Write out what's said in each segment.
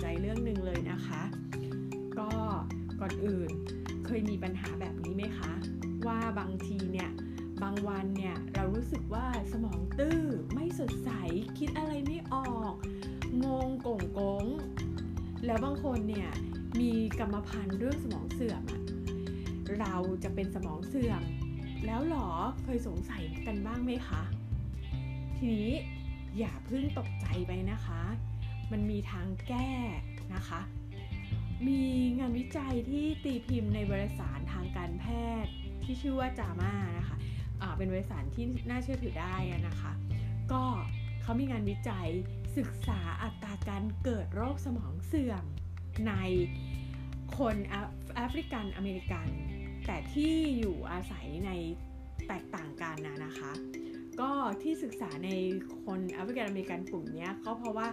ใจเรื่องหนึ่งเลยนะคะ ก็ก่อนอื่นเคยมีปัญหาแบบนี้ไหมคะ ว่าบางทีเนี่ยบางวันเนี่ยเรารู้สึกว่าสมองตื้อไม่สดใสคิดอะไรไม่ออกงงกงกงแล้วบางคนเนี่ยมีกรรมพันธุ์เรื่องสมองเสื่อมอะเราจะเป็นสมองเสื่อม แล้วหรอเคยสงสัยกันบ้างไหมคะ ทีนี้อย่าเพิ่งตกใจไปนะคะ มันมีทางแก้นะคะ มีงานวิจัยที่ตีพิมพ์ในวารสารทางการแพทย์ที่ชื่อว่าจาม่านะคะะเป็นวารสารที่น่าเชื่อถือได้นะคะ ก็เขามีงานวิจัยศึกษาอัตราการเกิดโรคสมองเสื่อมในคนแอฟริกันอเมริกัน แต่ที่อยู่อาศัยในแตกต่างกันนะนะคะ ก็ที่ศึกษาในคนแอฟริกันอเมริกันกลุ่มนี้ก็เพราะว่า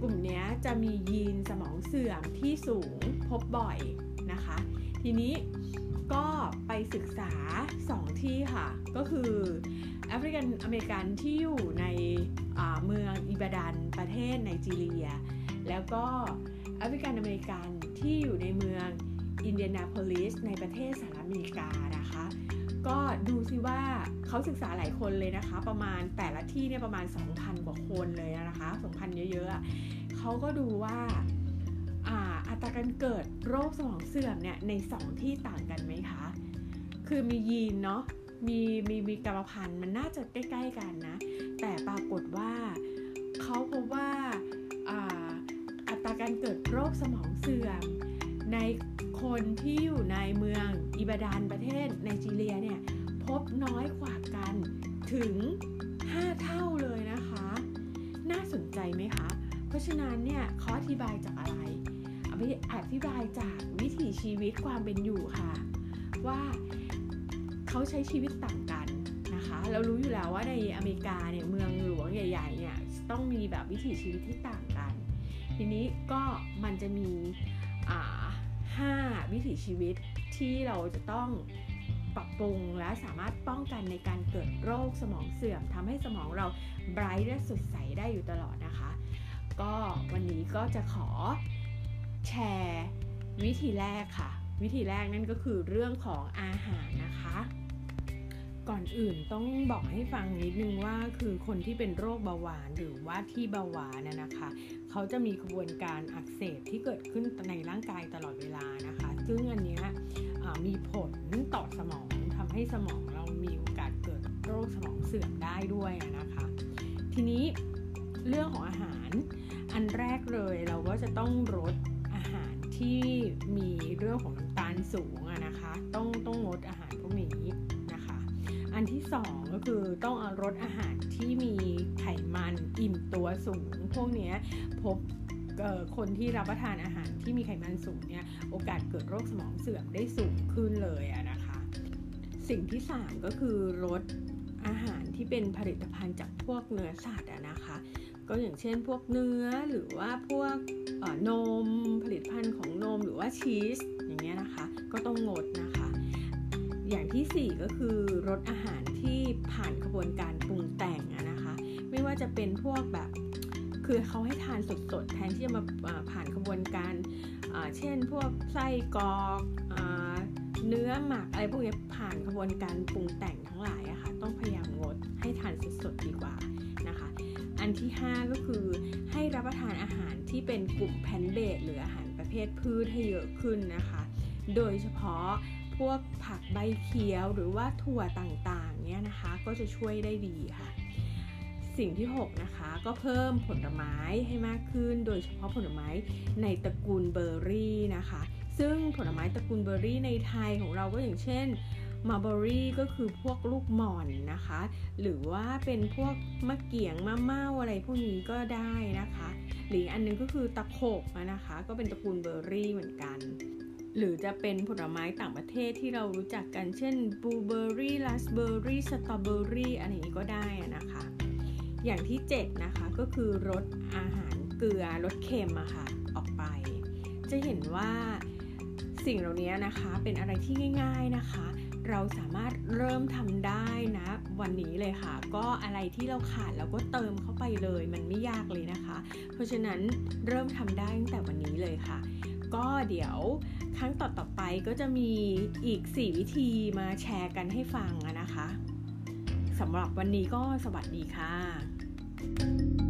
กลุ่มนี้จะมียีนสมองเสื่อมที่สูงพบบ่อยนะคะ ทีนี้ก็ไปศึกษา 2 ที่ค่ะ ก็คือแอฟริกันอเมริกันที่อยู่ในเมืองอิบาดันประเทศไนจีเรีย แล้วก็แอฟริกันอเมริกันที่อยู่ในเมืองอินเดียนาโพลิสในประเทศสหรัฐอเมริกานะคะ ก็ดูซิว่าเขาศึกษาหลายคนเลยนะคะ ประมาณแต่ละที่เนี่ยประมาณ 2,000 กว่าคนเลยนะคะ 2,000 เยอะๆเขาก็ดูว่าอัตราการเกิดโรคสมองเสื่อมเนี่ยใน 2 ที่ต่างกันไหมคะ คือมียีนเนาะมีมีมีกรรมพันธุ์มันน่าจะใกล้ ๆ กันนะ แต่ปรากฏว่าเขาพบว่าอัตราการเกิดโรคสมองเสื่อม ในคนที่อยู่ในเมืองอิบาดานประเทศไนจีเรียเนี่ยพบน้อยกว่ากันถึง 5 เท่าเลยนะคะ น่าสนใจไหมคะ เพราะฉะนั้นเนี่ยเขาอธิบายจากอะไรอธิบายจากวิถีชีวิตความเป็นอยู่ค่ะ ว่าเขาใช้ชีวิตต่างกันนะคะ เรารู้อยู่แล้วว่าในอเมริกาเนี่ยเมืองหลวงใหญ่ๆเนี่ยต้องมีแบบวิถีชีวิตที่ต่างกัน ทีนี้ก็มันจะมี ห้าวิถีชีวิตที่เราจะต้องปรับปรุงและสามารถป้องกันในการเกิดโรคสมองเสื่อมทำให้สมองเราไบรท์และสดใสได้อยู่ตลอดนะคะ ก็วันนี้ก็จะขอแชร์วิธีแรกค่ะ วิธีแรกนั่นก็คือเรื่องของอาหารนะคะ ก่อนอื่นต้องบอกให้ฟังนิดนึงว่าคือคนที่เป็นโรคเบาหวานหรือว่าที่เบาหวานนะคะ เขาจะมีกระบวนการอักเสบที่เกิดขึ้นในร่างกายตลอดเวลานะคะ ซึ่งอันนี้มีผลต่อสมองทำให้สมองเรามีโอกาสเกิดโรคสมองเสื่อมได้ด้วยนะคะ ทีนี้เรื่องของอาหารอันแรกเลยเราก็จะต้องลดอาหารที่มีเรื่องของน้ำตาลสูงนะคะ ต้องต้องงดอาหารพวกนี้ อันที่สองก็คือต้องเอาลดอาหารที่มีไขมันอิ่มตัวสูง พวกนี้พบคนที่รับประทานอาหารที่มีไขมันสูงเนี่ยโอกาสเกิดโรคสมองเสื่อมได้สูงขึ้นเลยอะนะคะ สิ่งที่สามก็คือลดอาหารที่เป็นผลิตภัณฑ์จากพวกเนื้อสัตว์นะคะ ก็อย่างเช่นพวกเนื้อหรือว่าพวกนมผลิตภัณฑ์ของนมหรือว่าชีสอย่างเงี้ยนะคะ ก็ต้องงดนะ อย่างที่ 4 ก็คือรสอาหารที่ผ่านกระบวนการปรุงแต่งนะคะ ไม่ว่าจะเป็นพวกแบบ คือเขาให้ทานสดๆ แทนที่จะมาผ่านกระบวนการ เช่นพวกไส้กรอกเนื้อหมักอะไรพวกนี้ผ่านกระบวนการปรุงแต่งทั้งหลายอะคะ่ะต้องพยายามงดให้ทานสดๆดีกว่านะคะ อันที่ 5 ก็คือให้รับประทานอาหารที่เป็นกลุ่มแพนเบดหรืออาหารประเภทพืชให้เยอะขึ้นนะคะ โดยเฉพาะ พวกผักใบเขียวหรือว่าถั่วต่างๆเนี่ยนะคะก็จะช่วยได้ดีค่ะ สิ่งที่ 6 นะคะ ก็เพิ่มผลไม้ให้มากขึ้น โดยเฉพาะผลไม้ในตระกูลเบอร์รี่นะคะ ซึ่งผลไม้ตระกูลเบอร์รี่ในไทยของเราก็อย่างเช่นมัลเบอร์รี่ก็คือพวกลูกหม่อนนะคะ หรือว่าเป็นพวกมะเกียงมะเม่าอะไรพวกนี้ก็ได้นะคะ หรืออันนึงก็คือตะขบนะคะ ก็เป็นตระกูลเบอร์รี่เหมือนกัน หรือจะเป็นผลไม้ต่างประเทศที่เรารู้จักกันเช่นบลูเบอร์รี่ราสเบอร์รี่สตรอเบอร์รี่อะไรอย่างนี้ก็ได้นะคะ อย่างที่ 7 นะคะก็คือลดอาหารเกลือลดเค็มอะค่ะออกไป จะเห็นว่าสิ่งเหล่านี้นะคะเป็นอะไรที่ง่าย ๆนะคะ เราสามารถเริ่มทำได้นะวันนี้เลยค่ะ ก็อะไรที่เราขาดเราก็เติมเข้าไปเลย มันไม่ยากเลยนะคะ เพราะฉะนั้นเริ่มทำได้ตั้งแต่วันนี้เลยค่ะ ก็เดี๋ยวครั้งต่อๆไปก็จะมีอีก 4 วิธีมาแชร์กันให้ฟังนะคะสำหรับวันนี้ก็สวัสดีค่ะ